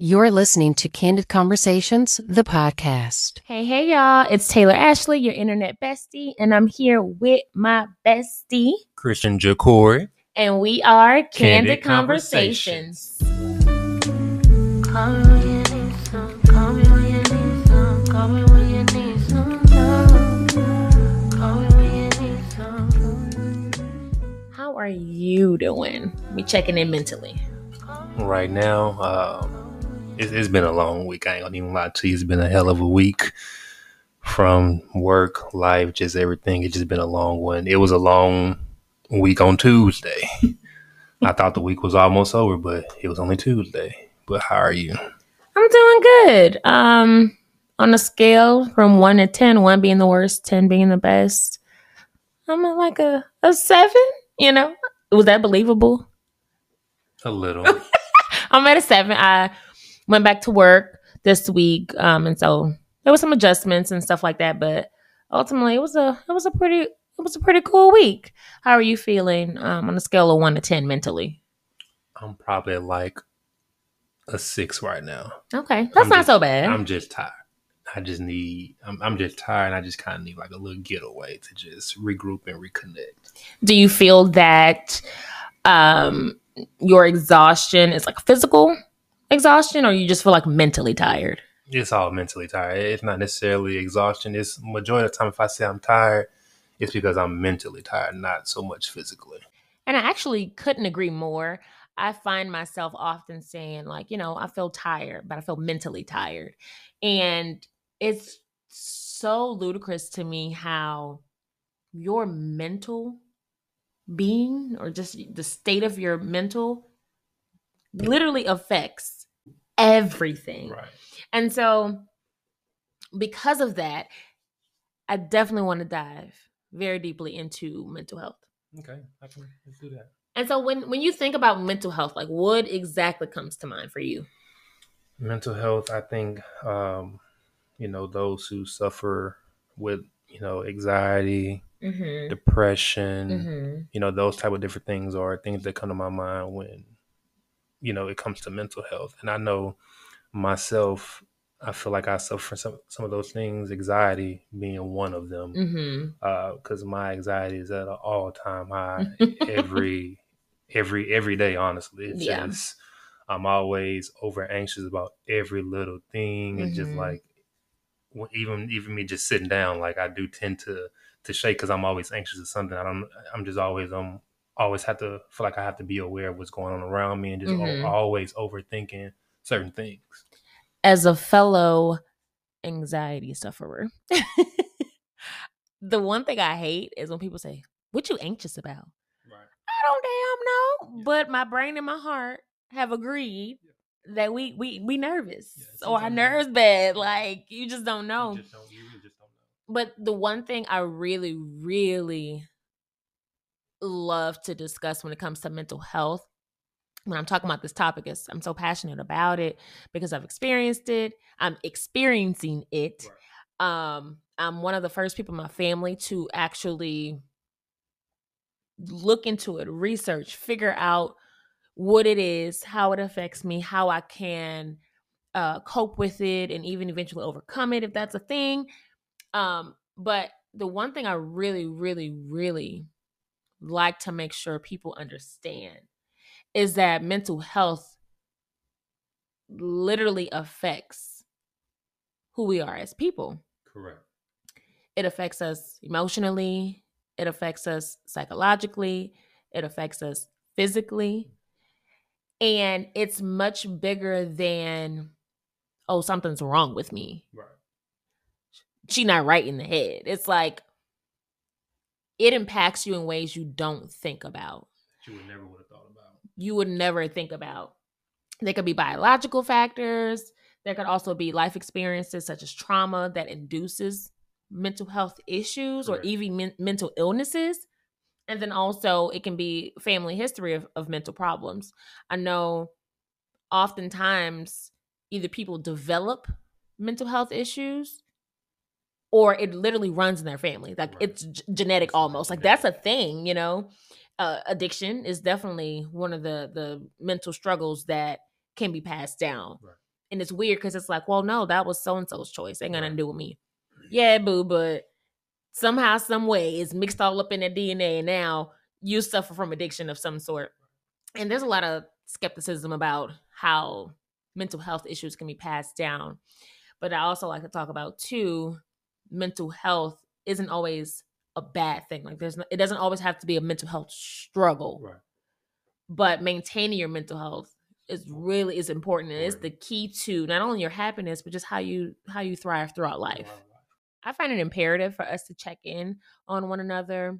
You're listening to Candid Conversations, the podcast. Hey, hey, y'all. It's Taylor Ashley, your internet bestie, and I'm here with my bestie, Christian Jacory. and we are Candid, Candid Conversations. How are you doing? Me checking in mentally. Right now, um, it, it's been a long week. I ain't gonna even lie to you. It's been a hell of a week from work, life, just everything. It's just been a long one. It was a long week on Tuesday. I thought the week was almost over, but it was only Tuesday. But how are you? I'm doing good. Um, on a scale from one to ten, one being the worst, ten being the best, I'm at like a, a seven. You know, was that believable? A little. I'm at a seven. I went back to work this week, um, and so there was some adjustments and stuff like that. But ultimately, it was a it was a pretty it was a pretty cool week. How are you feeling um, on a scale of one to ten mentally? I'm probably like a six right now. Okay, that's I'm not just- so bad. I'm just tired. I just need. I'm, I'm just tired. and I just kind of need like a little getaway to just regroup and reconnect. Do you feel that um, your exhaustion is like physical exhaustion, or you just feel like mentally tired? It's all mentally tired. It's not necessarily exhaustion. It's majority of the time if I say I'm tired, it's because I'm mentally tired, not so much physically. And I actually couldn't agree more. I find myself often saying, like, you know, I feel tired, but I feel mentally tired. And it's so ludicrous to me how your mental being or just the state of your mental literally affects everything. Right. And so, because of that, I definitely want to dive very deeply into mental health. Okay. I can let's do that. And so when when you think about mental health, like what exactly comes to mind for you? Mental health. I think, um, you know, those who suffer with you know anxiety, Mm-hmm. depression, Mm-hmm. you know, those type of different things are things that come to my mind when, you know, it comes to mental health. And I know myself, I feel like I suffer from some, some of those things, anxiety being one of them. Mm-hmm. because my anxiety is at an all time high every every every day. Honestly, it's Yeah. just I'm always over anxious about every little thing, and just like even even me just sitting down, like I do tend to to shake because I'm always anxious of something. I don't. I'm just always um always have to feel like I have to be aware of what's going on around me, and just al- Mhm. always overthinking certain things. As a fellow anxiety sufferer, the one thing I hate is when people say, "What you anxious about?" Right. I don't damn know, Yeah. but my brain and my heart have agreed that we we we nervous Yeah, or our nerves bad. Like you just don't know. You just don't. You really just don't know. But the one thing I really, really love to discuss when it comes to mental health, when I'm talking about this topic, is I'm so passionate about it because I've experienced it. I'm experiencing it. Um, I'm one of the first people in my family to actually look into it, research, figure out what it is, how it affects me, how I can uh, cope with it, and even eventually overcome it if that's a thing. Um, but the one thing I really, really, really like to make sure people understand is that mental health literally affects who we are as people. Correct. It affects us emotionally, it affects us psychologically, it affects us physically. And it's much bigger than, oh, something's wrong with me. Right. She not right in the head. It's like it impacts you in ways you don't think about. You would never would have thought about. You would never think about. There could be biological factors. There could also be life experiences such as trauma that induces mental health issues or even men- mental illnesses. And then also, it can be family history of, of mental problems. I know oftentimes either people develop mental health issues or it literally runs in their family. Like Right. it's g- genetic It's almost. Like genetic. that's a thing, you know. Uh, addiction is definitely one of the the mental struggles that can be passed down. Right. And it's weird because it's like, well, no, that was so and so's choice. Ain't gonna do with me. Yeah, boo, but somehow, some way, it's mixed all up in their DNA, and now you suffer from addiction of some sort. And there's a lot of skepticism about how mental health issues can be passed down. But I also like to talk about too, mental health isn't always a bad thing. Like there's no, it doesn't always have to be a mental health struggle. Right. But maintaining your mental health is really is important and it's the key to not only your happiness but just how you how you thrive throughout life. I find it imperative for us to check in on one another,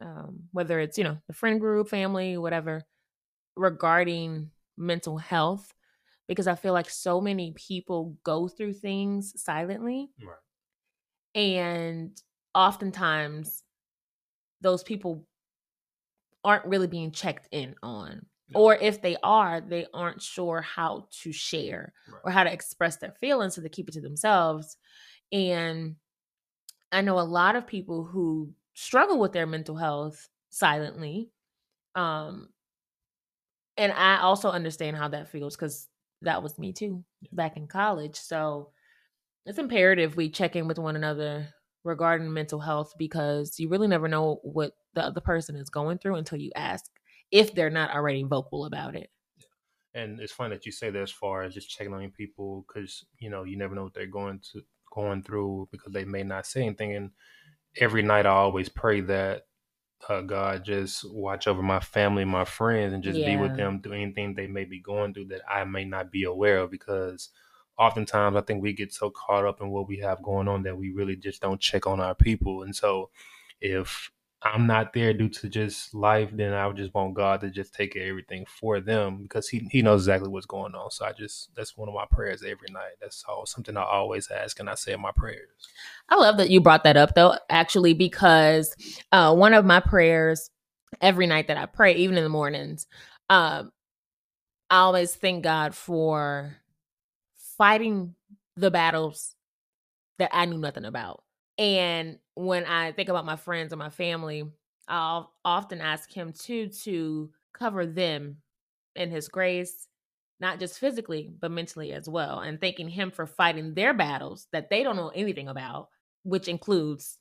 um, whether it's you know the friend group, family, whatever, regarding mental health, because I feel like so many people go through things silently, Right. And oftentimes those people aren't really being checked in on. No. Or if they are, they aren't sure how to share Right. or how to express their feelings, so they keep it to themselves. And I know a lot of people who struggle with their mental health silently. Um, and I also understand how that feels because that was me too back in college. So it's imperative we check in with one another regarding mental health because you really never know what the other person is going through until you ask if they're not already vocal about it. And it's funny that you say that as far as just checking on your people because you know you never know what they're going to going through because they may not say anything. And every night I always pray that uh, God just watch over my family, my friends, and just be with them through anything they may be going through that I may not be aware of. Because oftentimes I think we get so caught up in what we have going on that we really just don't check on our people. And so if I'm not there due to just life, then I would just want God to just take everything for them because He He knows exactly what's going on. So I just that's one of my prayers every night. That's all something I always ask and I say in my prayers. I love that you brought that up though, actually, because uh, one of my prayers every night that I pray, even in the mornings, um, I always thank God for fighting the battles that I knew nothing about. And when I think about my friends and my family, I'll often ask Him too to cover them in His grace, not just physically, but mentally as well. And thanking Him for fighting their battles that they don't know anything about, which includes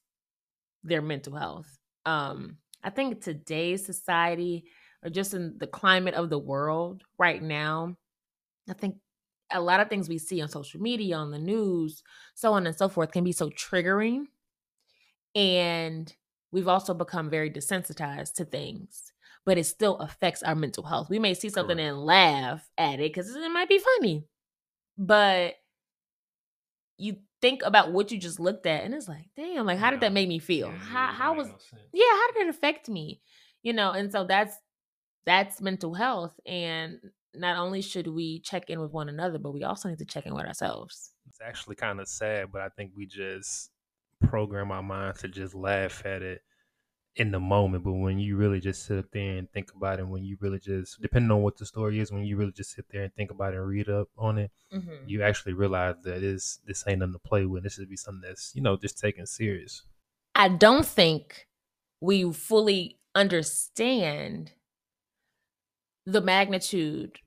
their mental health. Um, I think today's society, or just in the climate of the world right now, I think a lot of things we see on social media, on the news, so on and so forth, can be so triggering. And we've also become very desensitized to things, but it still affects our mental health. We may see something Correct. and laugh at it because it might be funny, but you think about what you just looked at, and it's like, damn, like how did that make me feel? Yeah, how how was no yeah how did it affect me you know and so that's that's mental health and not only should we check in with one another but we also need to check in with ourselves It's actually kind of sad, but I think we just program our minds to just laugh at it in the moment. But when you really just sit up there and think about it, when you really just, depending on what the story is, when you really just sit there and think about it and read up on it, mm-hmm. you actually realize that this this ain't nothing to play with. This should be something that's you know just taken serious. i don't think we fully understand the magnitude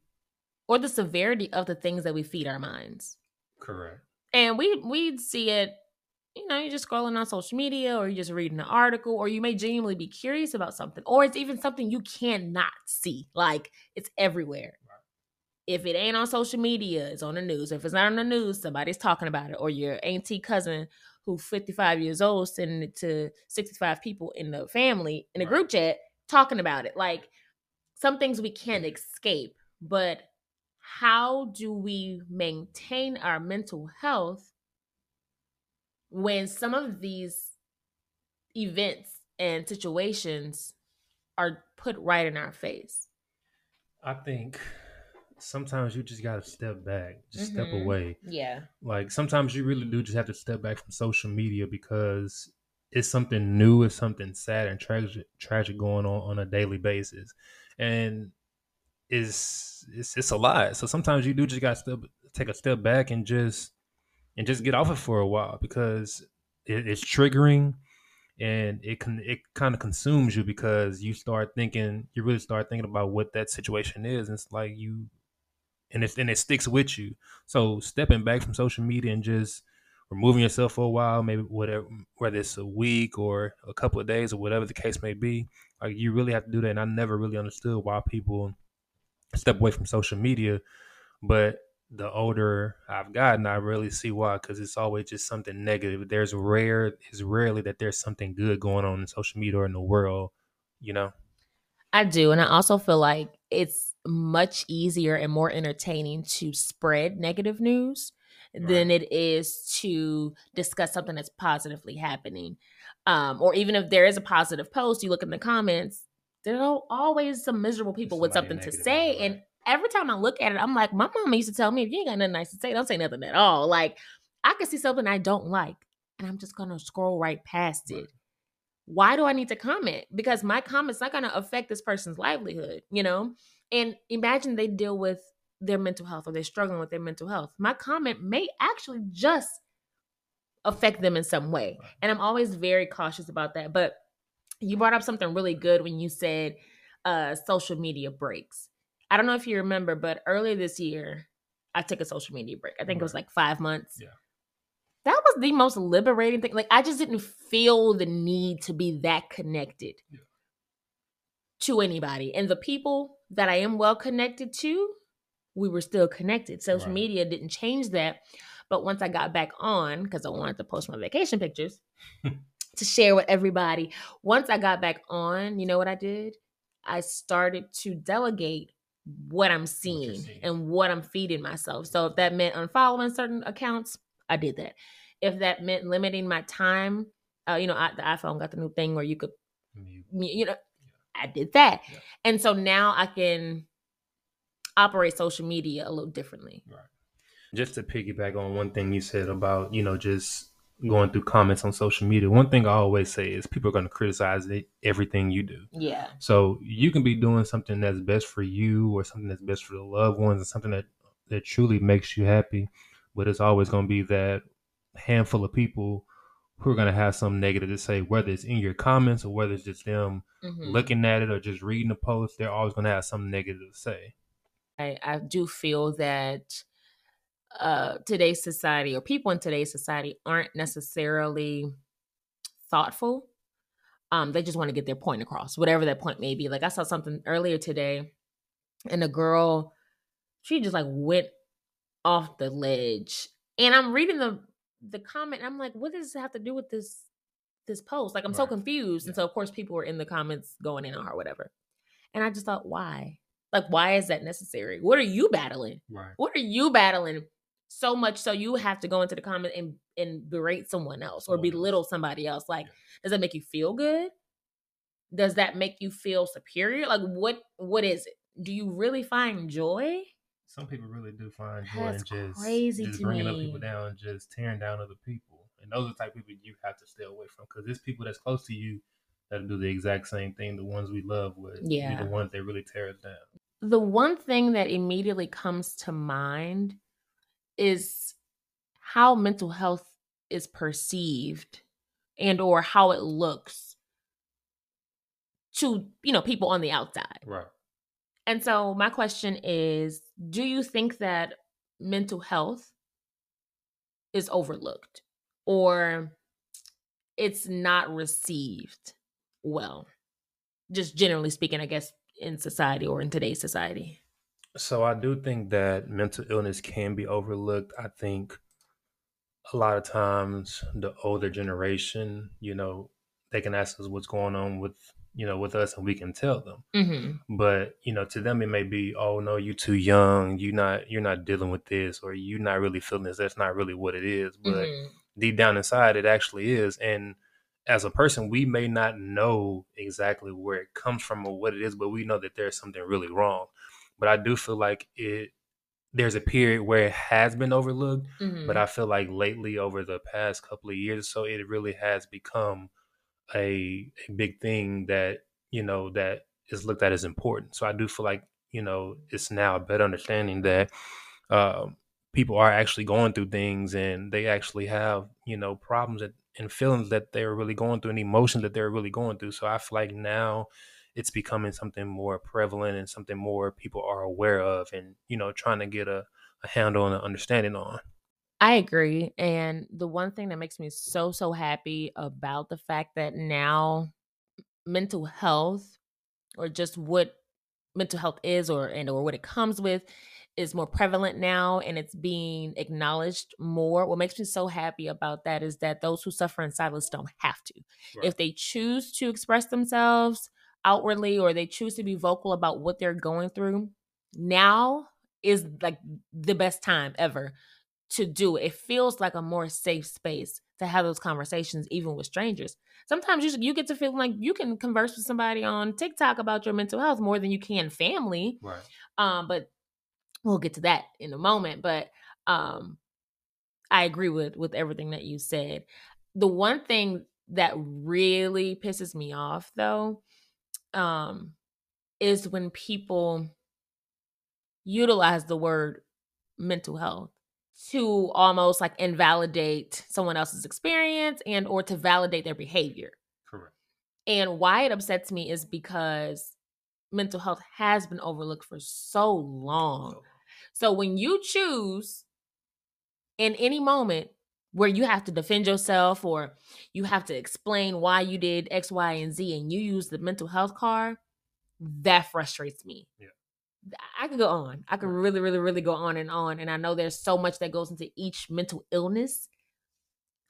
or the severity of the things that we feed our minds. Correct. and we we see it you know you're just scrolling on social media or you're just reading an article or you may genuinely be curious about something or it's even something you cannot see. Like it's everywhere. If it ain't on social media it's on the news. If it's not on the news somebody's talking about it or your auntie cousin who 55 years old sending it to 65 people in the family in a Right. group chat talking about it. Like some things we can't escape but how do we maintain our mental health when some of these events and situations are put right in our face I think sometimes you just gotta step back, just step Mhm. away. yeah Like sometimes you really do just have to step back from social media because it's something new, it's something sad and tragic, tragic going on on a daily basis, and it's it's it's a lot. So sometimes you do just got to take a step back and just and just get off it for a while because it, it's triggering and it can it kind of consumes you because you start thinking you really start thinking about what that situation is and it's like you and it's and it sticks with you. So stepping back from social media and just removing yourself for a while, maybe whatever, whether it's a week or a couple of days or whatever the case may be, like you really have to do that. And I never really understood why people step away from social media, but the older I've gotten, I really see why because it's always just something negative. There's rare, it's rarely that there's something good going on in social media or in the world, you know. I do. And I also feel like it's much easier and more entertaining to spread negative news than it is to discuss something that's positively happening. Um, or even if there is a positive post, you look in the comments, there are always some miserable people with something to say. right. And every time I look at it, I'm like, my mama used to tell me, if you ain't got nothing nice to say, don't say nothing at all. Like, I can see something I don't like, and I'm just gonna scroll right past Right. it. Why do I need to comment? Because my comment's not gonna affect this person's livelihood, you know? And imagine they deal with their mental health or they're struggling with their mental health. My comment may actually just affect them in some way. And I'm always very cautious about that. But you brought up something really good when you said uh social media breaks. I don't know if you remember, but earlier this year, I took a social media break. I think it was like five months. Yeah. That was the most liberating thing. Like I just didn't feel the need to be that connected Yeah. to anybody. And the people that I am well connected to, we were still connected. Social Right. media didn't change that. But once I got back on, because I wanted to post my vacation pictures to share with everybody, once I got back on, you know what I did? I started to delegate what I'm seeing seeing. and what I'm feeding myself. So if that meant unfollowing certain accounts, I did that. If that meant limiting my time, uh, you know, I, the iPhone got the new thing where you could You- you know i did that Yeah. and so now i can operate social media a little differently just to piggyback on one thing you said about you know just going through comments on social media one thing i always say is people are going to criticize it, everything you do. Yeah. So you can be doing something that's best for you or something that's best for the loved ones and something that that truly makes you happy but it's always going to be that handful of people who are going to have some negative to say whether it's in your comments or whether it's just them Mhm. looking at it or just reading the post they're always going to have something negative to say. I, I do feel that uh today's society or people in today's society aren't necessarily thoughtful. Um they just want to get their point across whatever that point may be. Like i saw something earlier today and a girl she just like went off the ledge. And i'm reading the the comment and i'm like what does this have to do with this this post? Like i'm so Right. confused. And so of course people were in the comments going in on her whatever. And i just thought why? Like why is that necessary? What are you battling? Right. What are you battling so much so you have to go into the comment and and berate someone else or belittle somebody else like does that make you feel good does that make you feel superior like what what is it do you really find joy some people really do find joy in That's just, crazy just to bringing up people down, just tearing down other people, and those are the type of people you have to stay away from because there's people that's close to you that do the exact same thing. The ones we love would Yeah. the ones that really tear us down. the one thing that immediately comes to mind is how mental health is perceived and or how it looks to you know people on the outside. Right. and so my question is do you think that mental health is overlooked or it's not received well? Just generally speaking i guess in society or in today's society So I do think that mental illness can be overlooked. I think a lot of times the older generation, you know, they can ask us what's going on with you know with us, and we can tell them. mm-hmm. but you know to them it may be oh no you're too young you not you're not dealing with this or you're not really feeling this that's not really what it is but Mhm. deep down inside it actually is and as a person we may not know exactly where it comes from or what it is but we know that there's something really wrong but i do feel like it there's a period where it has been overlooked Mhm. but I feel like lately, over the past couple of years or so, it really has become a, a big thing that you know that is looked at as important. So I do feel like you know it's now a better understanding that um, people are actually going through things and they actually have you know problems that, and feelings that they're really going through and emotions that they're really going through. So I feel like now it's becoming something more prevalent and something more people are aware of and you know trying to get a, a handle and an understanding on I agree. And the one thing that makes me so, so happy about the fact that now mental health or just what mental health is or and or what it comes with is more prevalent now and it's being acknowledged more. What makes me so happy about that is that those who suffer in silence don't have to. Right. If they choose to express themselves outwardly or they choose to be vocal about what they're going through, now is like the best time ever to do it. It feels like a more safe space to have those conversations, even with strangers. Sometimes you you get to feel like you can converse with somebody on TikTok about your mental health more than you can family. right Um, but we'll get to that in a moment. But um, I agree with with everything that you said. The one thing that really pisses me off, though, um, is when people utilize the word mental health to almost like invalidate someone else's experience and or to validate their behavior. correct And why it upsets me is because mental health has been overlooked for so long. So, So when you choose in any moment where you have to defend yourself or you have to explain why you did X, Y, and Z and you use the mental health card, that frustrates me. Yeah. I could go on. I could really, really, really go on and on. And I know there's so much that goes into each mental illness.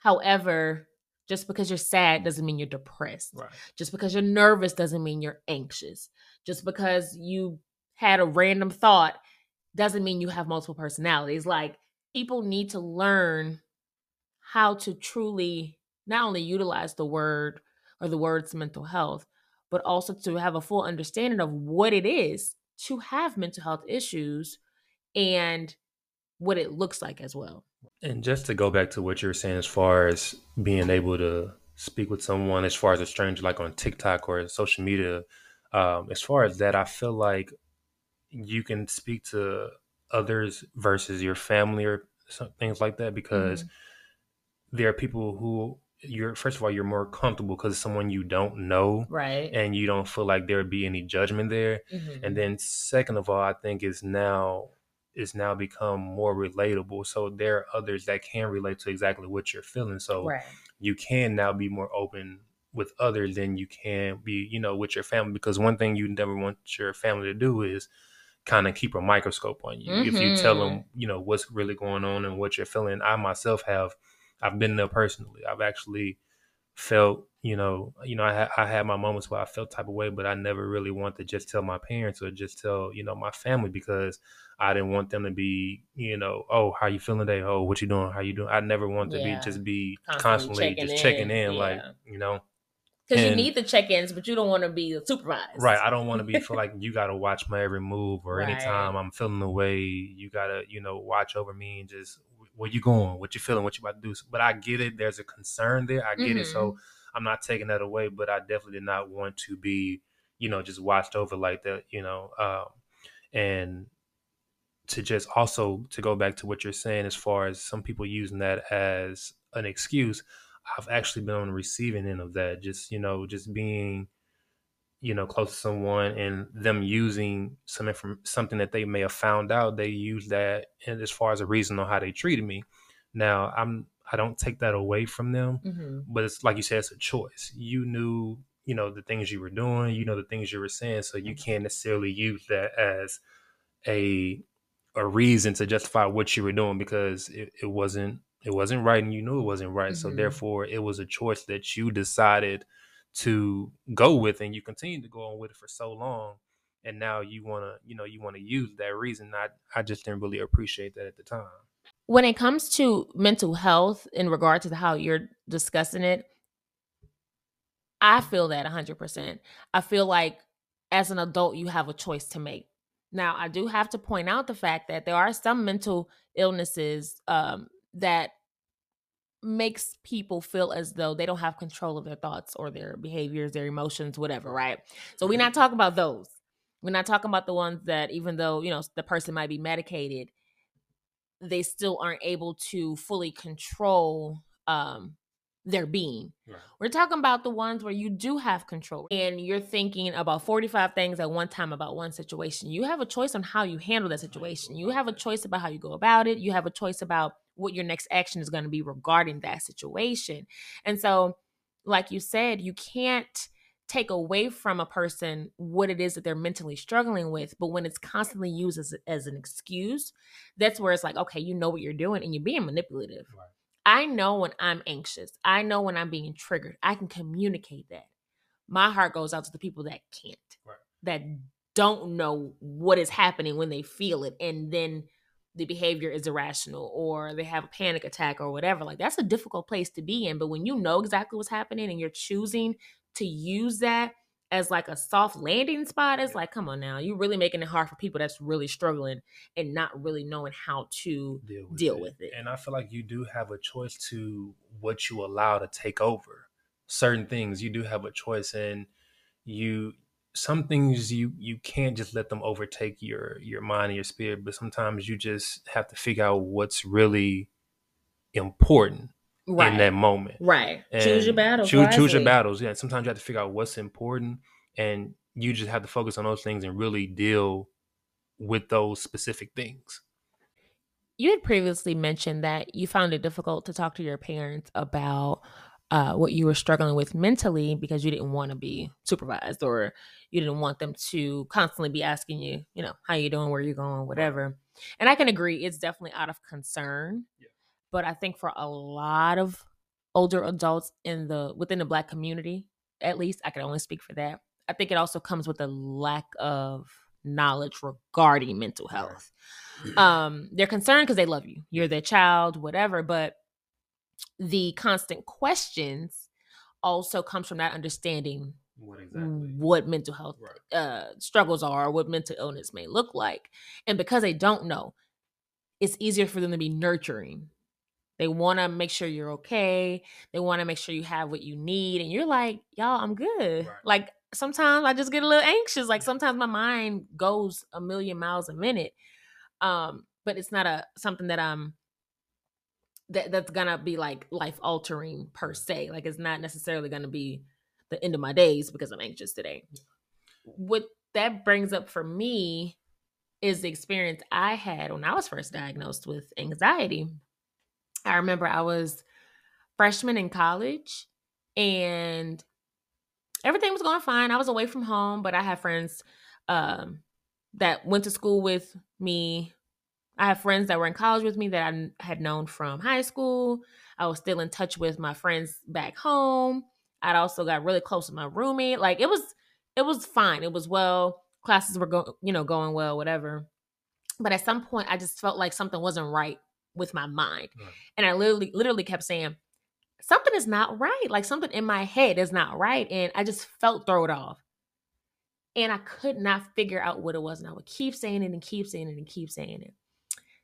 However, just because you're sad doesn't mean you're depressed. right Just because you're nervous doesn't mean you're anxious. Just because you had a random thought doesn't mean you have multiple personalities. Like people need to learn how to truly not only utilize the word or the words mental health, but also to have a full understanding of what it is to have mental health issues and what it looks like as well. And just to go back to what you were saying, as far as being able to speak with someone, as far as a stranger, like on TikTok or social media, um, as far as that, I feel like you can speak to others versus your family or some things like that because there are people who you're first of all you're more comfortable because someone you don't know Right. and you don't feel like there would be any judgment there Mhm. and then second of all i think is now it's now become more relatable so there are others that can relate to exactly what you're feeling so right. you can now be more open with others than you can be you know with your family because one thing you never want your family to do is kind of keep a microscope on you if you tell Mhm. them you know what's really going on and what you're feeling i myself have i've been there personally i've actually felt you know you know I, ha- I had my moments where i felt type of way but i never really wanted to just tell my parents or just tell you know my family because i didn't want them to be you know oh how you feeling today oh what you doing how you doing i never want to Yeah. be just be Constantly constantly, checking just checking in, in like you know Because you need the check-ins, but you don't want to be supervised. Right. I don't want to be feel like you got to watch my every move or Right. anytime I'm feeling the way you got to, you know, watch over me and just where you going, what you feeling, what you about to do. But I get it. There's a concern there. I get it. Mm-hmm. So I'm not taking that away, but I definitely did not want to be, you know, just watched over like that, you know, um, and to just also to go back to what you're saying as far as some people using that as an excuse i've actually been on the receiving end of that just you know just being you know close to someone and them using some inform- something that they may have found out they use that and as far as a reason on how they treated me now i'm i don't take that away from them Mhm. but it's like you said, it's a choice. You knew, you know, the things you were doing, you know, the things you were saying, so you can't necessarily use that as a a reason to justify what you were doing because it, it wasn't it wasn't right and you knew it wasn't right. So Mhm. therefore it was a choice that you decided to go with and you continue to go on with it for so long. And now you wanna, you know, you want to use that reason. I I just didn't really appreciate that at the time. When it comes to mental health in regard to how you're discussing it, I feel that 100%. I feel like as an adult, you have a choice to make. Now, I do have to point out the fact that there are some mental illnesses um, that makes people feel as though they don't have control of their thoughts or their behaviors, their emotions, whatever, right? So we're not talking about those. We're not talking about the ones that even though, you know, the person might be medicated, they still aren't able to fully control um their being. Right. We're talking about the ones where you do have control and you're thinking about 45 things at one time about one situation. You have a choice on how you handle that situation. You have a choice about how you go about it. You have a choice about what your next action is going to be regarding that situation. And so, like you said, you can't take away from a person what it is that they're mentally struggling with. But when it's constantly used as, as an excuse, that's where it's like, okay, you know what you're doing and you're being manipulative. Right. I know when I'm anxious. I know when I'm being triggered. I can communicate that. My heart goes out to the people that can't, Right. that don't know what is happening when they feel it. And then the behavior is irrational or they have a panic attack or whatever. Like that's a difficult place to be in. But when you know exactly what's happening and you're choosing to use that as like a soft landing spot, it's like, come on now, you're really making it hard for people that's really struggling and not really knowing how to deal with, deal it. with it. And I feel like you do have a choice to what you allow to take over. Certain things you do have a choice and you some things you you can't just let them overtake your your mind and your spirit, but sometimes you just have to figure out what's really important right. in that moment. right. choose your battles. Choose, choose your battles. Yeah. Sometimes you have to figure out what's important and you just have to focus on those things and really deal with those specific things. You had previously mentioned that you found it difficult to talk to your parents about uh, what you were struggling with mentally because you didn't want to be supervised or you didn't want them to constantly be asking you, you know, how you doing, where you going, whatever. And I can agree, it's definitely out of concern. Yeah. But I think for a lot of older adults in the within the black community, at least I can only speak for that. I think it also comes with a lack of knowledge regarding mental health um they're concerned because they love you you're their child whatever but the constant questions also comes from not understanding What what mental health Right. uh struggles are what mental illness may look like and because they don't know it's easier for them to be nurturing they want to make sure you're okay they want to make sure you have what you need and you're like y'all i'm good Right. like sometimes i just get a little anxious like sometimes my mind goes a million miles a minute um but it's not a something that i'm that that's gonna be like life altering per se. Like it's not necessarily gonna be the end of my days because i'm anxious today. What that brings up for me is the experience i had when i was first diagnosed with anxiety. I remember i was freshman in college and everything was going fine. I was away from home but i had friends um that went to school with me I have friends that were in college with me that I had known from high school. I was still in touch with my friends back home. I'd also got really close with my roommate. Like it was, it was fine. It was well. Classes were going, you know, going well, whatever. But at some point, I just felt like something wasn't right with my mind, Right. and I literally, literally kept saying, "Something is not right. Like something in my head is not right," and I just felt thrown off. And I could not figure out what it was, and I would keep saying it and keep saying it and keep saying it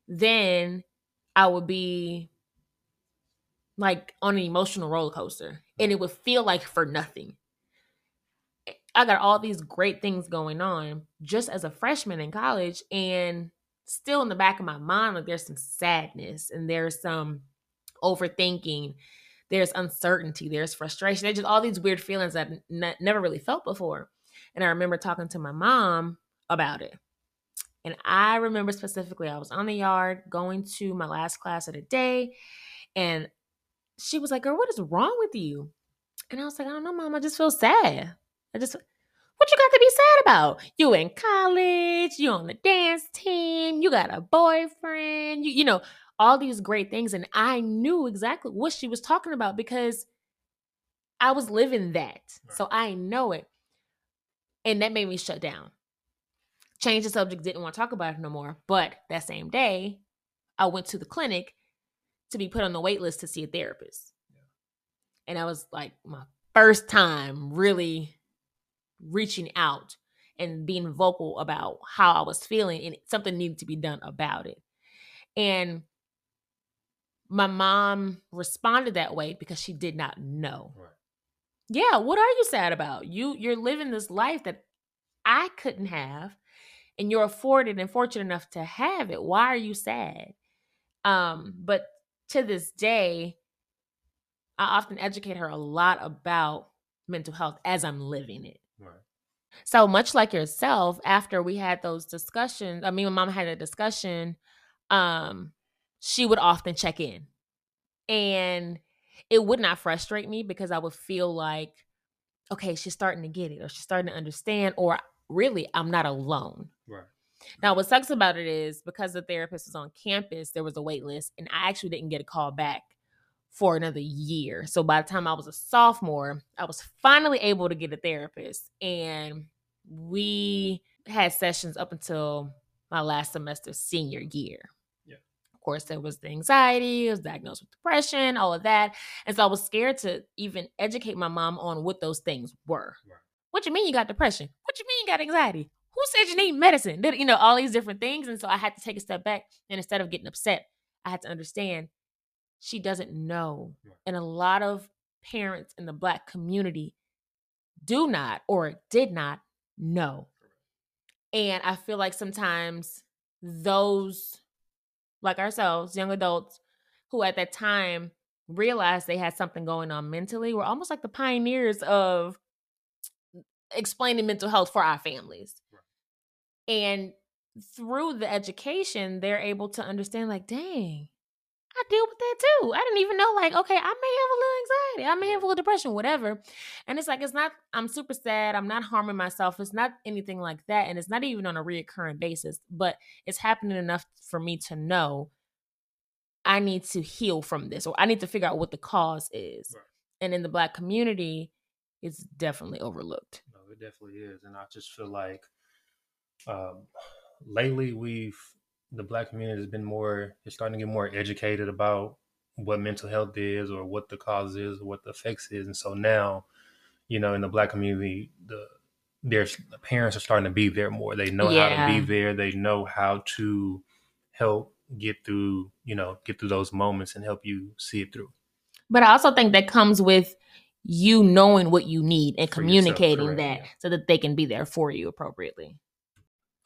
then I would be like on an emotional roller coaster. And it would feel like for nothing. I got all these great things going on just as a freshman in college. And still in the back of my mind like there's some sadness and there's some overthinking. There's uncertainty. There's frustration. There's just all these weird feelings that I n- never really felt before. And i remember talking to my mom about it and I remember specifically, I was on the yard going to my last class of the day. And she was like, Girl, what is wrong with you? And I was like, I don't know, mom. I just feel sad. I just, what you got to be sad about? You in college, you on the dance team, you got a boyfriend, you, you know, all these great things. And I knew exactly what she was talking about because I was living that. So I know it. And that made me shut down changed the subject, didn't want to talk about it no more. But that same day, I went to the clinic to be put on the wait list to see a therapist. And that was like my first time really reaching out and being vocal about how I was feeling and something needed to be done about it. And my mom responded that way because she did not know. Right. Yeah, what are you sad about? You you're living this life that I couldn't have and you're afforded and fortunate enough to have it. Why are you sad? Um, but to this day, I often educate her a lot about mental health as I'm living it. Right. So much like yourself, after we had those discussions, I mean, when mom had a discussion, um, she would often check in. And it would not frustrate me because I would feel like, okay, she's starting to get it, or she's starting to understand, or really, I'm not alone. Right. Now, what sucks about it is because the therapist was on campus, there was a wait list, and I actually didn't get a call back for another year. So by the time I was a sophomore, I was finally able to get a therapist, and we had sessions up until my last semester, senior year. Yeah. Of course, there was the anxiety, I was diagnosed with depression, all of that. And so I was scared to even educate my mom on what those things were. Right. What you mean you got depression? What you mean you got anxiety? Who said you need medicine? Did- You know, all these different things. And so I had to take a step back. And instead of getting upset, I had to understand she doesn't know. And a lot of parents in the Black community do not or did not know. And I feel like sometimes those, like ourselves, young adults, who at that time realized they had something going on mentally, were almost like the pioneers of explaining mental health for our families. Right. And through the education, they're able to understand, like, dang, I deal with that too. I didn't even know, like, okay, I may have a little anxiety, I may have a little depression, whatever. And it's like, it's not, I'm super sad, I'm not harming myself, it's not anything like that. And it's not even on a reoccurring basis, but it's happening enough for me to know I need to heal from this, or I need to figure out what the cause is. Right. And in the Black community, it's definitely overlooked. It definitely is, and I just feel like um, lately we've the black community has been more is starting to get more educated about what mental health is or what the cause is or what the effects is, and so now, you know, in the black community, the there's the parents are starting to be there more. They know how to be there. They know how to help get through, you know, get through those moments and help you see it through. But I also think that comes with you knowing what you need and For yourself, communicating correct, that yeah. so that they can be there for you appropriately.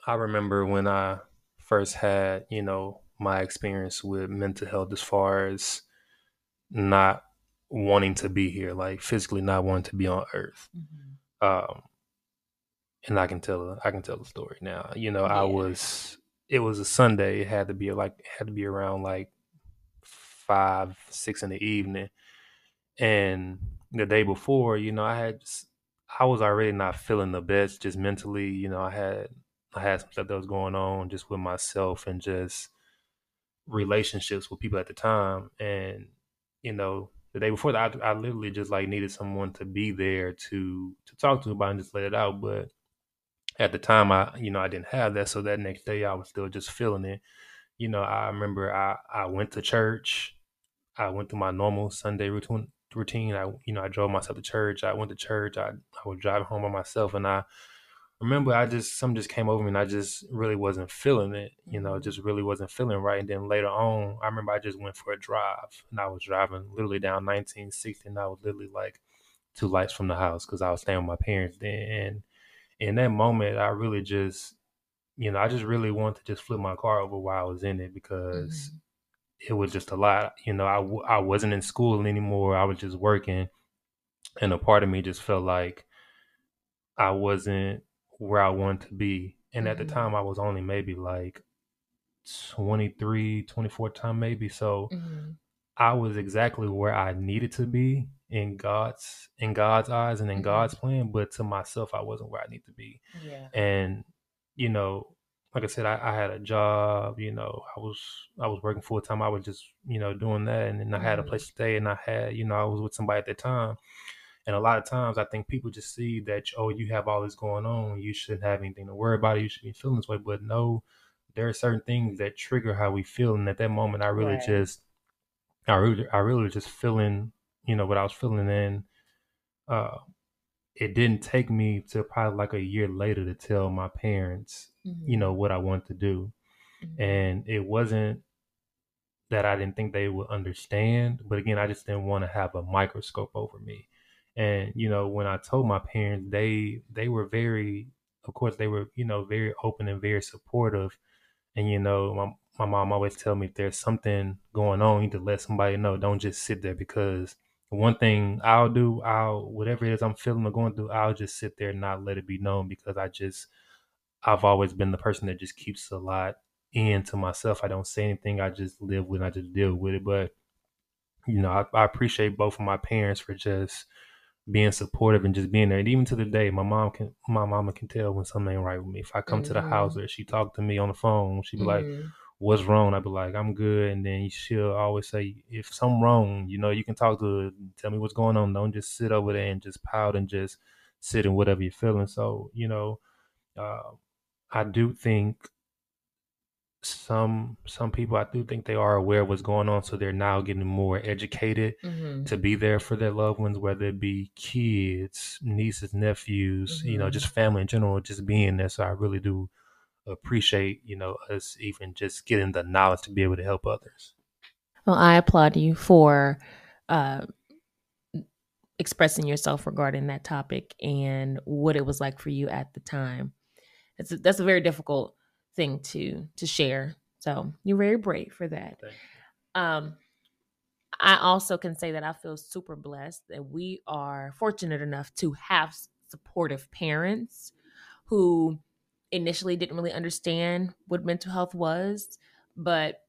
I remember when I first had, you know, my experience with mental health as far as not wanting to be here, like physically not wanting to be on earth. Um and I can tell I can tell the story now. You know, I was it was a Sunday, it had to be like it had to be around like five, six in the evening. And the day before, you know, I had just, I was already not feeling the best just mentally, you know, I had I had some stuff that was going on just with myself and just relationships with people at the time. And, you know, the day before that, I, I literally just like needed someone to be there to to talk to about and just let it out. But at the time, I you know I didn't have that, so that next day I was still just feeling it. You know, I remember I I went to church. I went through my normal Sunday routine. Routine. I you know I drove myself to church. I went to church. I I was driving home by myself, and I remember I just something just came over me, and I just really wasn't feeling it. You know, just really wasn't feeling right. And then later on, I remember I just went for a drive, and I was driving literally down 1960, and I was literally like two lights from the house because I was staying with my parents then. And in that moment, I really just, you know, I just really wanted to just flip my car over while I was in it because mm-hmm. It was just a lot. You know, I, w- I wasn't in school anymore. I was just working. And a part of me just felt like I wasn't where I wanted to be. And at the Mhm. time, I was only maybe like 23, 24 time maybe. So Mhm. I was exactly where I needed to be in God's in God's eyes and in Mhm. God's plan, but to myself I wasn't where I need to be. Yeah. And you know, like I said, I, I had a job. You know, I was I was working full time. I was just you know doing that, and then I had a Mhm. place to stay, and I had you know I was with somebody at the time. And a lot of times, I think people just see that oh, you have all this going on, you shouldn't have anything to worry about. You should be feeling this way, but no, there are certain things that trigger how we feel, and at that moment, I really Right. just I really, I really was just feeling, you know, what I was feeling. And uh, it didn't take me to probably like a year later to tell my parents, you know, what I wanted to do. Mhm. And it wasn't that I didn't think they would understand, but again, I just didn't want to have a microscope over me. And you know, when I told my parents, they they were very, of course, they were you know very open and very supportive. And you know, my my mom always tell me if there's something going on, you need to let somebody know. Don't just sit there because one thing I'll do, I'll whatever it is I'm feeling or going through, I'll just sit there and not let it be known because I just I've always been the person that just keeps a lot in to myself. I don't say anything. I just live with it. I just deal with it. But you know, I, I appreciate both of my parents for just being supportive and just being there. And even to the day, my mom can my mama can tell when something ain't right with me. If I come to the house Mhm. or she talk to me on the phone, she be like, Mhm. what's wrong? I'd be like, I'm good. And then she'll always say, if something wrong, you know, you can talk to her, tell me what's going on. Don't just sit over there and just pout and just sit in whatever you're feeling. So, you know, uh, I do think some some people I do think they are aware of what's going on, so they're now getting more educated Mhm. to be there for their loved ones, whether it be kids, nieces, nephews, you know, just family in general, just being there. So I really do appreciate, you know, us even just getting the knowledge to be able to help others. Well, I applaud you for uh, expressing yourself regarding that topic and what it was like for you at the time. It's a, that's a very difficult thing to to share. So you're very brave for that. Um, I also can say that I feel super blessed that we are fortunate enough to have supportive parents who initially didn't really understand what mental health was, but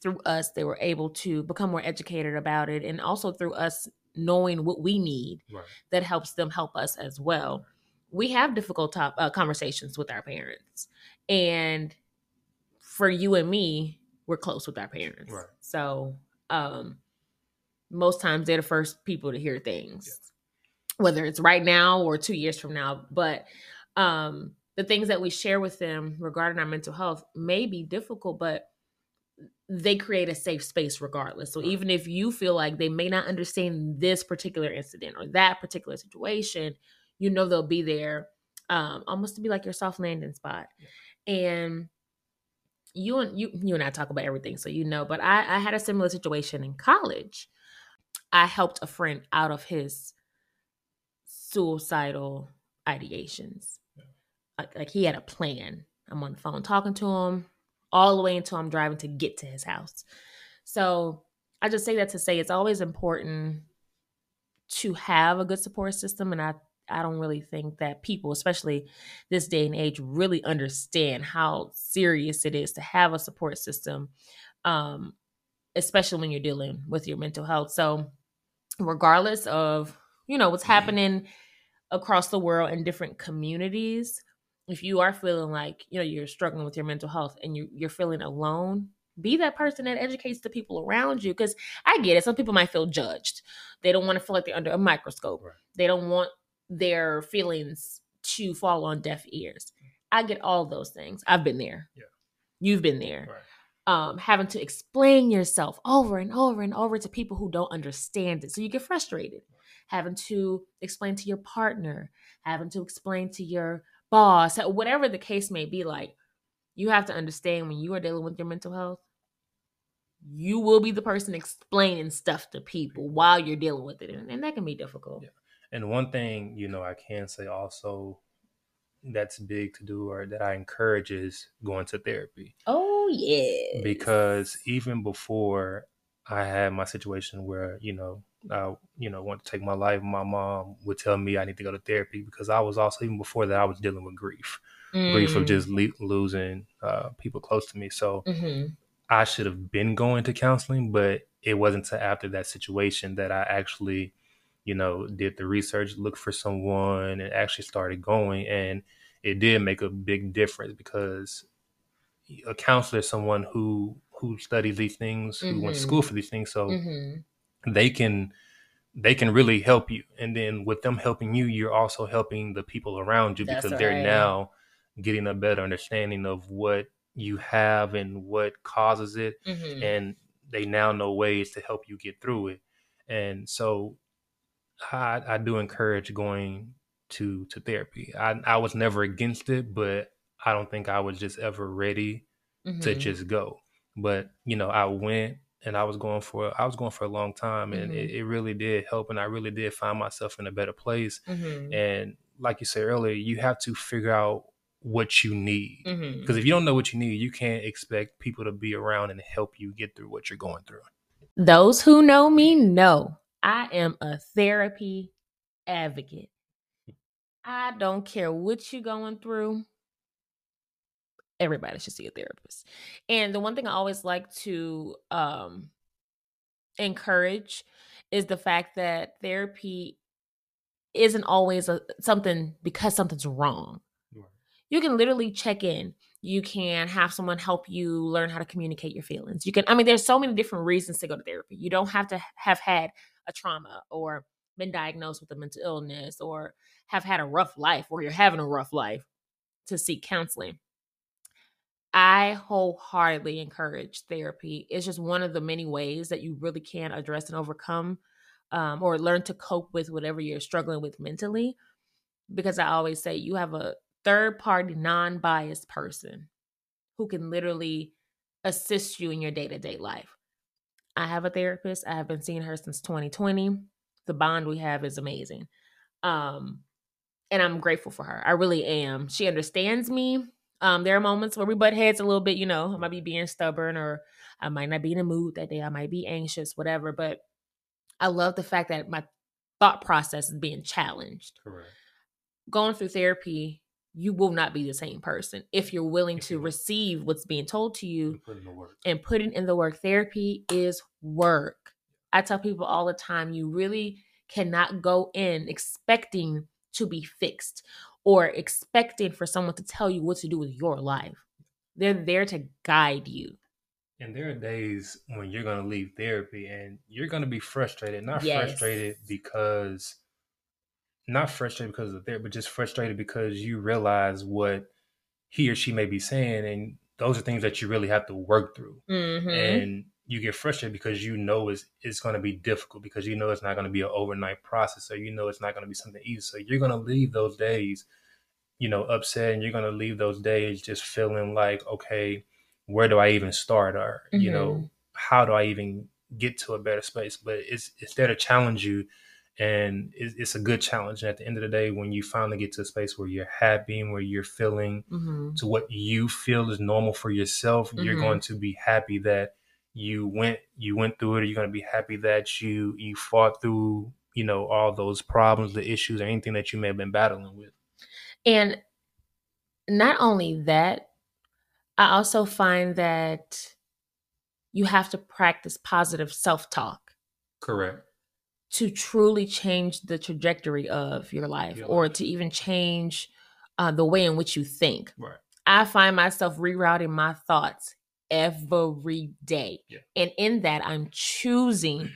through us, they were able to become more educated about it. And also through us knowing what we need, Right. that helps them help us as well. We have difficult top, uh, conversations with our parents. And for you and me, we're close with our parents. Right. So, um, most times they're the first people to hear things, whether it's right now or two years from now. But um, the things that we share with them regarding our mental health may be difficult, but they create a safe space regardless. So Right. even if you feel like they may not understand this particular incident or that particular situation, you know they'll be there um, almost to be like your soft landing spot. And you and you you and I talk about everything, so you know. But I, I had a similar situation in college. I helped a friend out of his suicidal ideations. Like, like he had a plan. I'm on the phone talking to him all the way until I'm driving to get to his house. So I just say that to say it's always important to have a good support system, and I I don't really think that people, especially this day and age, really understand how serious it is to have a support system, um, especially when you're dealing with your mental health. So, regardless of you know what's happening across the world in different communities, if you are feeling like you know you're struggling with your mental health and you you're feeling alone, be that person that educates the people around you. Because I get it, some people might feel judged. They don't want to feel like they're under a microscope. Right. They don't want their feelings to fall on deaf ears. I get all those things. I've been there. Yeah. You've been there. Right. Um, having to explain yourself over and over and over to people who don't understand it. So you get frustrated. Having to explain to your partner, having to explain to your boss, whatever the case may be, like you have to understand when you are dealing with your mental health, you will be the person explaining stuff to people while you're dealing with it. And, and that can be difficult. Yeah. And one thing, you know, I can say also that's big to do or that I encourage is going to therapy. Oh yeah. Because even before I had my situation where, you know, I, you know, want to take my life, my mom would tell me I need to go to therapy because I was also, even before that, I was dealing with grief, grief Mm. of just le- losing uh, people close to me. So hmm I should have been going to counseling, but it wasn't until after that situation that I actually, you know, did the research, looked for someone, and actually started going. And it did make a big difference because a counselor is someone who who studies these things, who went to school for these things, so hmm they can they can really help you. And then with them helping you, you're also helping the people around you That's because they're right. now getting a better understanding of what you have and what causes it hmm and they now know ways to help you get through it. And so I, I do encourage going to to therapy. I, I was never against it, but I don't think I was just ever ready to Mhm. just go. But you know, I went and I was going for I was going for a long time, and Mhm. it, it really did help, and I really did find myself in a better place. Mhm. And like you said earlier, you have to figure out what you need because if you don't know what you need, you can't expect people to be around and help you get through what you're going through. Those who know me know I am a therapy advocate. I don't care what you're going through. Everybody should see a therapist. And the one thing I always like to um, encourage is the fact that therapy isn't always a, something because something's wrong. Right. You can literally check in. You can have someone help you learn how to communicate your feelings. You can, I mean, there's so many different reasons to go to therapy. You don't have to have had a trauma or been diagnosed with a mental illness or have had a rough life or you're having a rough life to seek counseling. I wholeheartedly encourage therapy. It's just one of the many ways that you really can address and overcome um, or learn to cope with whatever you're struggling with mentally. Because I always say you have a third party, non biased person who can literally assist you in your day to day life. I have a therapist. I have been seeing her since 2020. The bond we have is amazing. Um, and I'm grateful for her. I really am. She understands me. Um, there are moments where we butt heads a little bit, you know, I might be being stubborn or I might not be in a mood that day. I might be anxious, whatever. But I love the fact that my thought process is being challenged. Correct. Going through therapy, you will not be the same person if you're willing to receive what's being told to you put in the work. and putting in the work. Therapy is work. I tell people all the time you really cannot go in expecting to be fixed or expecting for someone to tell you what to do with your life. They're there to guide you. And there are days when you're going to leave therapy and you're going to be frustrated. Not Yes. frustrated because, not frustrated because of therapy, but just frustrated because you realize what he or she may be saying. And those are things that you really have to work through. Mm-hmm. And you get frustrated because you know it's, it's going to be difficult because you know it's not going to be an overnight process. So you know it's not going to be something easy. So you're going to leave those days, you know, upset and you're going to leave those days just feeling like, okay, where do I even start? Or, you know, how do I even get to a better space? But it's, it's there to challenge you. And it's, it's a good challenge. And at the end of the day, when you finally get to a space where you're happy and where you're feeling mm-hmm. to what you feel is normal for yourself, you're Mhm. going to be happy that you went you went through it. You're going to be happy that you you fought through you know all those problems, the issues, or anything that you may have been battling with. And not only that, I also find that you have to practice positive self talk Correct. To truly change the trajectory of your life Your or to even change uh, the way in which you think. Right. I find myself rerouting my thoughts every day. Yeah. And in that, I'm choosing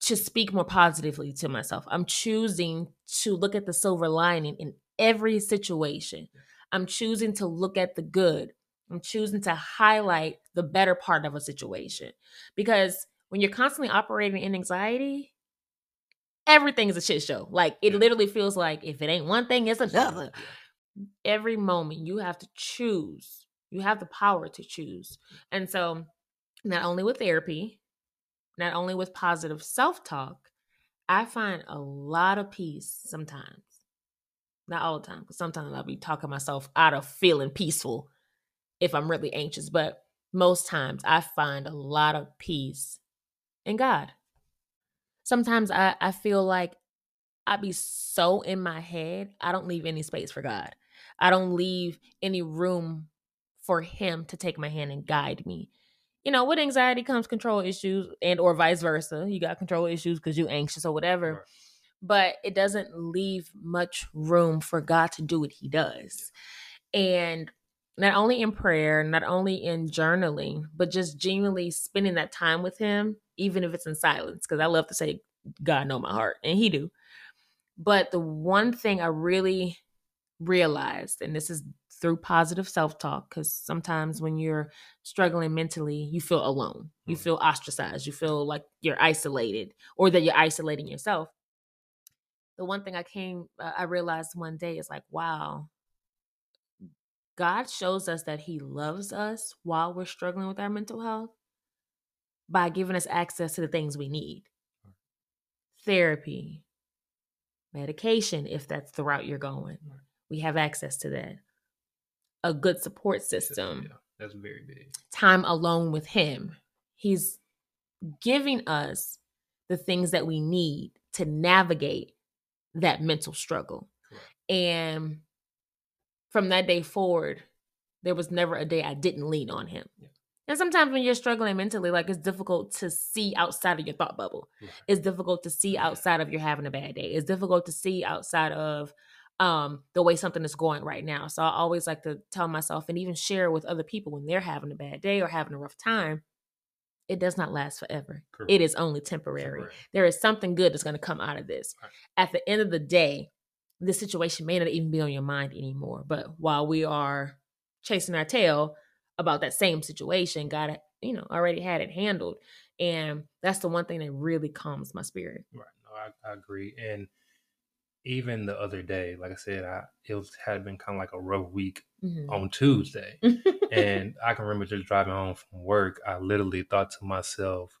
to speak more positively to myself. I'm choosing to look at the silver lining in every situation. I'm choosing to look at the good. I'm choosing to highlight the better part of a situation. Because when you're constantly operating in anxiety, everything is a shit show. Like it literally feels like if it ain't one thing, it's another every moment you have to choose. You have the power to choose. And so, not only with therapy, not only with positive self talk, I find a lot of peace sometimes. Not all the time, because sometimes I'll be talking myself out of feeling peaceful if I'm really anxious. But most times I find a lot of peace in God. Sometimes I, I feel like I be so in my head, I don't leave any space for God. I don't leave any room for him to take my hand and guide me. You know, with anxiety comes control issues and or vice versa. You got control issues because you're anxious or whatever. Right. But it doesn't leave much room for God to do what he does. And not only in prayer, not only in journaling, but just genuinely spending that time with him, even if it's in silence. Because I love to say, God know my heart, and he do. But the one thing I really realized, and this is through positive self talk, because sometimes when you're struggling mentally, you feel alone, you Mhm. feel ostracized, you feel like you're isolated, or that you're isolating yourself. The one thing I came, uh, I realized one day is like, wow, God shows us that He loves us while we're struggling with our mental health by giving us access to the things we need therapy, medication, if that's the route you're going. We have access to that. A good support system, Yeah, that's very big. time alone with Him. He's giving us the things that we need to navigate that mental struggle. Correct. And from that day forward, there was never a day I didn't lean on him. Yeah. And sometimes when you're struggling mentally, like it's difficult to see outside of your thought bubble. Right. It's difficult to see Yeah. outside of you're having a bad day. It's difficult to see outside of um the way something is going right now. So I always like to tell myself and even share with other people when they're having a bad day or having a rough time, it does not last forever. Correct. It is only temporary. Temporary. There is something good that's going to come out of this. Right. At the end of the day, this situation may not even be on your mind anymore. But while we are chasing our tail about that same situation, God, you know, already had it handled. And that's the one thing that really calms my spirit. Right. No, I, I agree. And even the other day, like I said, I it was had been kind of like a rough week Mhm. on Tuesday. and I can remember just driving home from work, I literally thought to myself,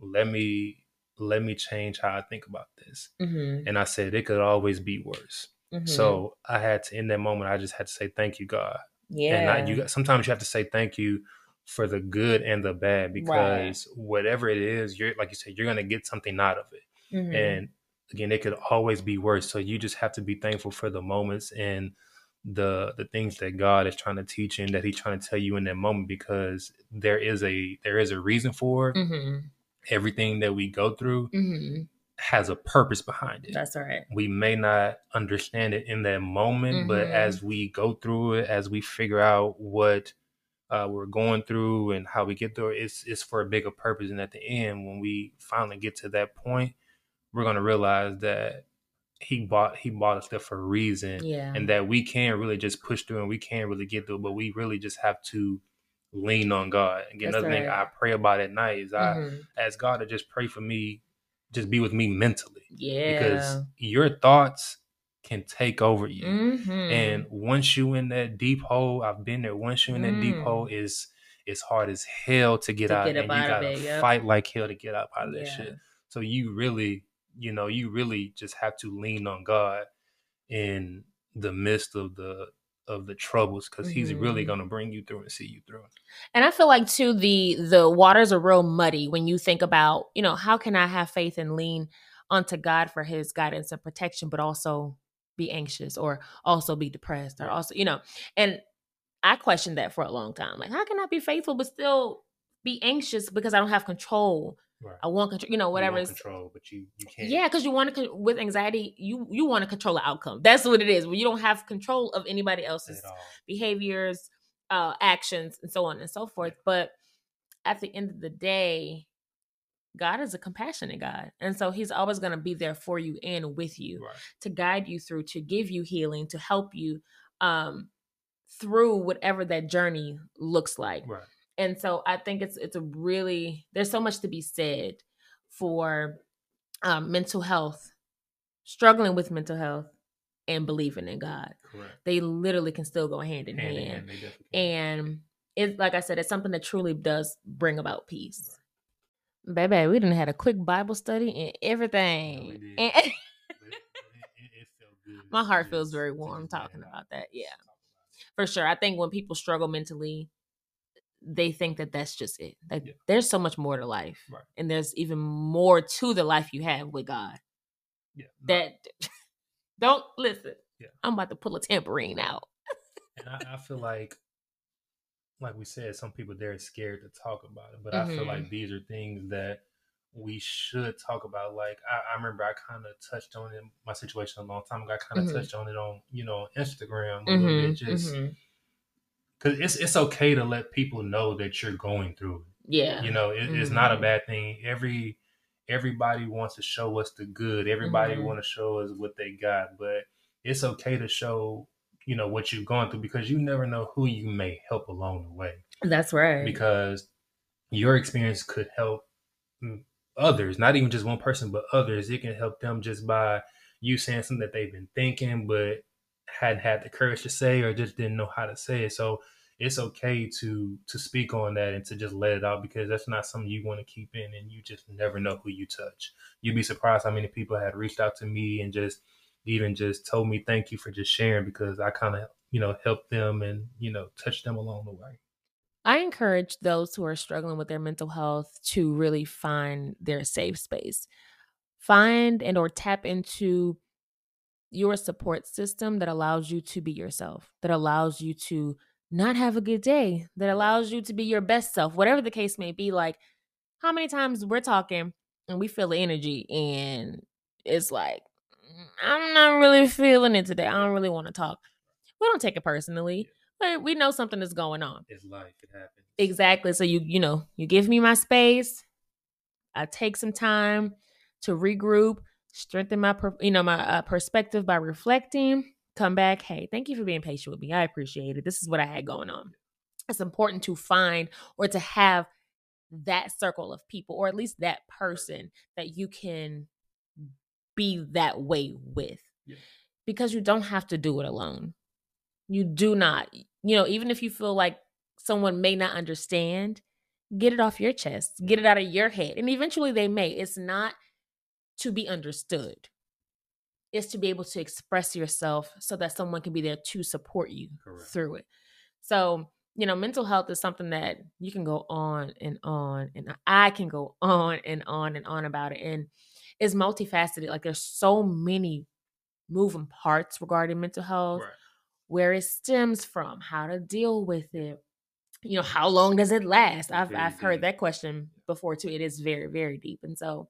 let me let me change how I think about this. Mhm. And I said it could always be worse. Mhm. So I had to in that moment I just had to say thank you, God. Yeah, And I, you sometimes you have to say thank you for the good and the bad because whatever it is, you're like you said, you're gonna get something out of it. Mhm. And again, it could always be worse. So you just have to be thankful for the moments and the the things that God is trying to teach and that He's trying to tell you in that moment because there is a there is a reason for. Mhm. everything that we go through Mhm. Has a purpose behind it. that's right. we may not understand it in that moment, but Mhm. as we go through it, as we figure out what uh, we're going through and how we get through it, it's it's for a bigger purpose. And at the end, when we finally get to that point, we're gonna realize that he bought he bought us there for a reason, Yeah. and that we can't really just push through and we can't really get through. But we really just have to lean on God. Again, That's another thing. I pray about at night is I Mhm. ask God to just pray for me, just be with me mentally yeah. because your thoughts can take over you. Mhm. And once you in that deep hole, I've been there. Once you in that deep Mm. hole, is it's hard as hell to get To out, get and you out gotta it, yep. fight like hell to get up out of that Yeah. shit. So you really, you know, you really just have to lean on God in the midst of the of the troubles because He's really Mhm. gonna bring you through and see you through. And I feel like too the the waters are real muddy when you think about, you know, how can I have faith and lean onto God for his guidance and protection, but also be anxious or also be depressed or also, you know, and I questioned that for a long time. Like, how can I be faithful but still be anxious because I don't have control? Right. I want control, you know, whatever. you control, but you you can't. Yeah, because you want to with anxiety, you you want to control the outcome. That's what it is. When you don't have control of anybody else's behaviors, uh, actions, and so on and so forth. But at the end of the day, God is a compassionate God. And so he's always going to be there for you and with you Right. to guide you through, to give you healing, to help you um, through whatever that journey looks like. Right. And so I think it's it's a really there's so much to be said for um, mental health, struggling with mental health, and believing in God. Correct. They literally can still go hand in Hand hand. in hand, they definitely can. And it's like I said, it's something that truly does bring about peace. Baby, we didn't had a quick Bible study and everything. did. And- it- it- My heart feels very warm talking about that. Yeah. talk about it. for sure. I think when people struggle mentally, they think that that's just it. Like Yeah. there's so much more to life, Right. and there's even more to the life you have with God. Yeah. no, That don't listen. Yeah. I'm about to pull a tambourine out. and I, I feel like like we said some people they're scared to talk about it but i feel Mhm. like these are things that we should talk about like i, I remember i kind of touched on it my situation a long time ago i kind of Mhm. touched on it on you know instagram a little bit Mhm, just mhm. Because it's, it's okay to let people know that you're going through it Yeah. you know it, it's not a Mhm. bad thing every everybody wants to show us the good everybody Mhm. want to show us what they got but it's okay to show you know what you've gone through because you never know who you may help along the way That's right. because your experience could help mm, others not even just one person but others it can help them just by you saying something that they've been thinking but hadn't had the courage to say or just didn't know how to say it. So it's okay to to speak on that and to just let it out because that's not something you want to keep in and you just never know who you touch. You'd be surprised how many people had reached out to me and just even just told me thank you for just sharing because i kind of you know helped them and you know touched them along the way. I encourage those who are struggling with their mental health to really find their safe space. find and or tap into your support system that allows you to be yourself, that allows you to not have a good day, that allows you to be your best self, whatever the case may be. Like, how many times we're talking and we feel the energy and it's like, "Mm, I'm not really feeling it today. I don't really want to talk. We don't take it personally. But we know something is going on. It's life. It happens. Exactly. So you you know, you give me my space. I take some time to regroup, strengthen my per, you know my uh, perspective by reflecting. Come back. Hey, thank you for being patient with me. I appreciate it. This is what I had going on. It's important to find or to have that circle of people, or at least that person that you can be that way with, Yeah. because you don't have to do it alone. You do not. You know, even if you feel like someone may not understand, get it off your chest, get it out of your head. And eventually they may. It's not to be understood, is to be able to express yourself so that someone can be there to support you Correct. through it. So, you know, mental health is something that you can go on and on, and I can go on and on and on about it. And it's multifaceted. Like, there's so many moving parts regarding mental health Right. where it stems from, how to deal with it. You know, how long does it last? I've I've heard that question before too. It is very very deep, and so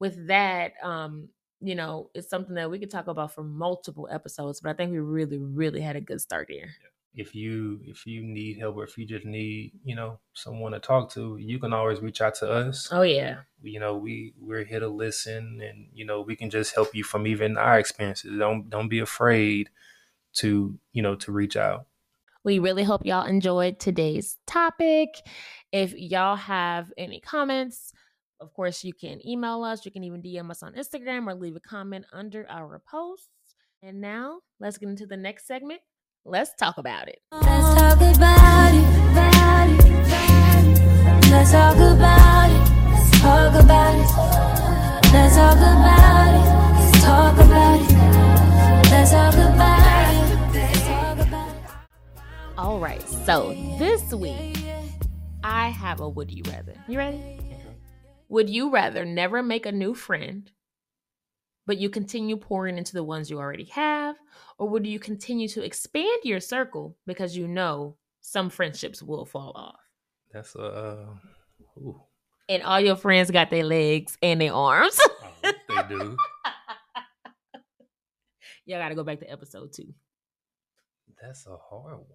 with that, um, you know, it's something that we could talk about for multiple episodes. But I think we really really had a good start here. If you if you need help or if you just need you know someone to talk to, you can always reach out to us. Oh yeah, you know we we're here to listen and you know we can just help you from even our experiences don't don't be afraid to you know to reach out We really hope y'all enjoyed today's topic. If y'all have any comments, of course, you can email us. You can even DM us on Instagram or leave a comment under our posts. And now let's get into the next segment. Let's talk about it. Let's talk about it, about it. Let's talk about it. Let's talk about it. Let's talk about it. Let's talk about it. Let's talk about it. Let's talk about it. All right. So this week, I have a would you rather. You ready? Would you rather never make a new friend, but you continue pouring into the ones you already have? Or would you continue to expand your circle because you know some friendships will fall off? that's a uh, ooh, And all your friends got their legs and their arms. They do Y'all got to go back to episode two. that's a hard one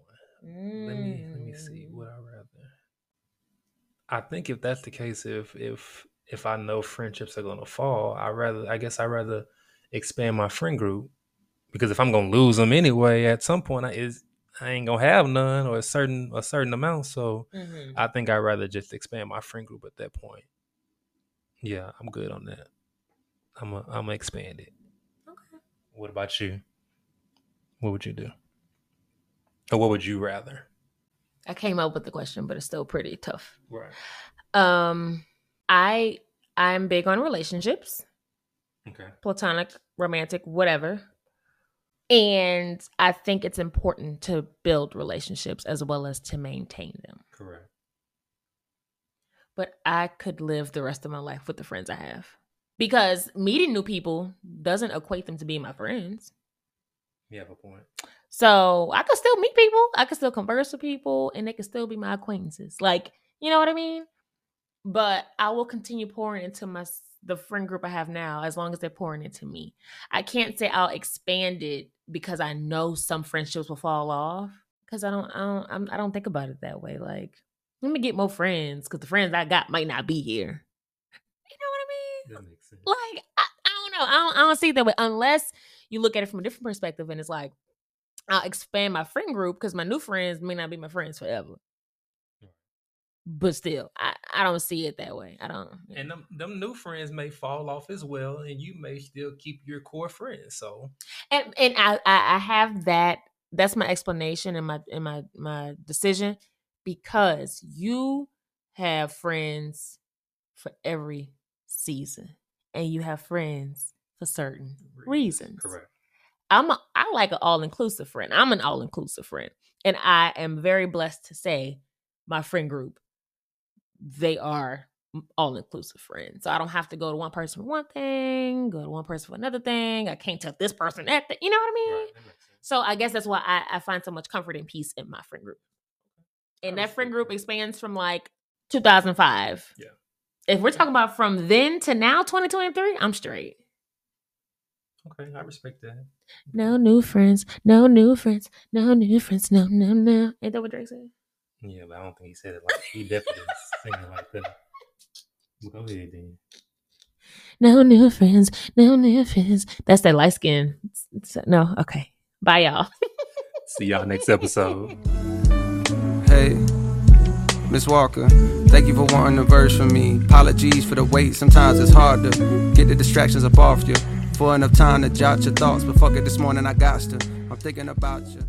let me let me see Mm. what i rather i think if that's the case if if if i know friendships are gonna fall i rather i guess i rather expand my friend group because if i'm gonna lose them anyway at some point i is i ain't gonna have none or a certain a certain amount so Mhm. I think I'd rather just expand my friend group at that point. Yeah, I'm good on that. I'm a, I'm gonna expand it. Okay. What about you? What would you do? Or what would you rather? I came up with the question, but it's still pretty tough. Right. Um, I I'm big on relationships, Okay. platonic, romantic, whatever. And I think it's important to build relationships as well as to maintain them. Correct. But I could live the rest of my life with the friends I have. Because meeting new people doesn't equate them to being my friends. You have a point. So I could still meet people, I could still converse with people, and they could still be my acquaintances. Like, you know what I mean? But I will continue pouring into my the friend group I have now as long as they're pouring into me. I can't say I'll expand it because I know some friendships will fall off because I don't I don't I'm, I don't think about it that way. Like, let me get more friends because the friends I got might not be here. You know what I mean? That makes sense. like I, I don't know. I don't, I don't see it that way unless you look at it from a different perspective and it's like I'll expand my friend group because my new friends may not be my friends forever. But still, I, I don't see it that way. I don't. And them, them new friends may fall off as well, and you may still keep your core friends. So and and I, I I have that. That's my explanation and my and my my decision because you have friends for every season, and you have friends for certain reasons. Correct. I'm a, I like an all inclusive friend. I'm an all inclusive friend, and I am very blessed to say my friend group they are all inclusive friend. So I don't have to go to one person for one thing, go to one person for another thing. I can't tell this person that thing. You know what I mean? Right, that makes sense. So I guess that's why I, I find so much comfort and peace in my friend group. And that friend group expands from like 2005. Yeah. If we're talking about from then to now, 2023, I'm straight. Okay, I respect that. Mm-hmm. No new friends, no new friends, no new friends, no, no, no. Ain't that what Drake said? Yeah, but I don't think he said it like he definitely didn't sing it like that. Go ahead then. No new friends, no new friends. That's that light skin. No, okay. Bye, y'all. See y'all next episode. Hey, Miss Walker, thank you for wanting a verse from me. Apologies for the wait, sometimes it's hard to get the distractions up off you. For enough time to jot your thoughts, but fuck it, this morning I got to. I'm thinking about you.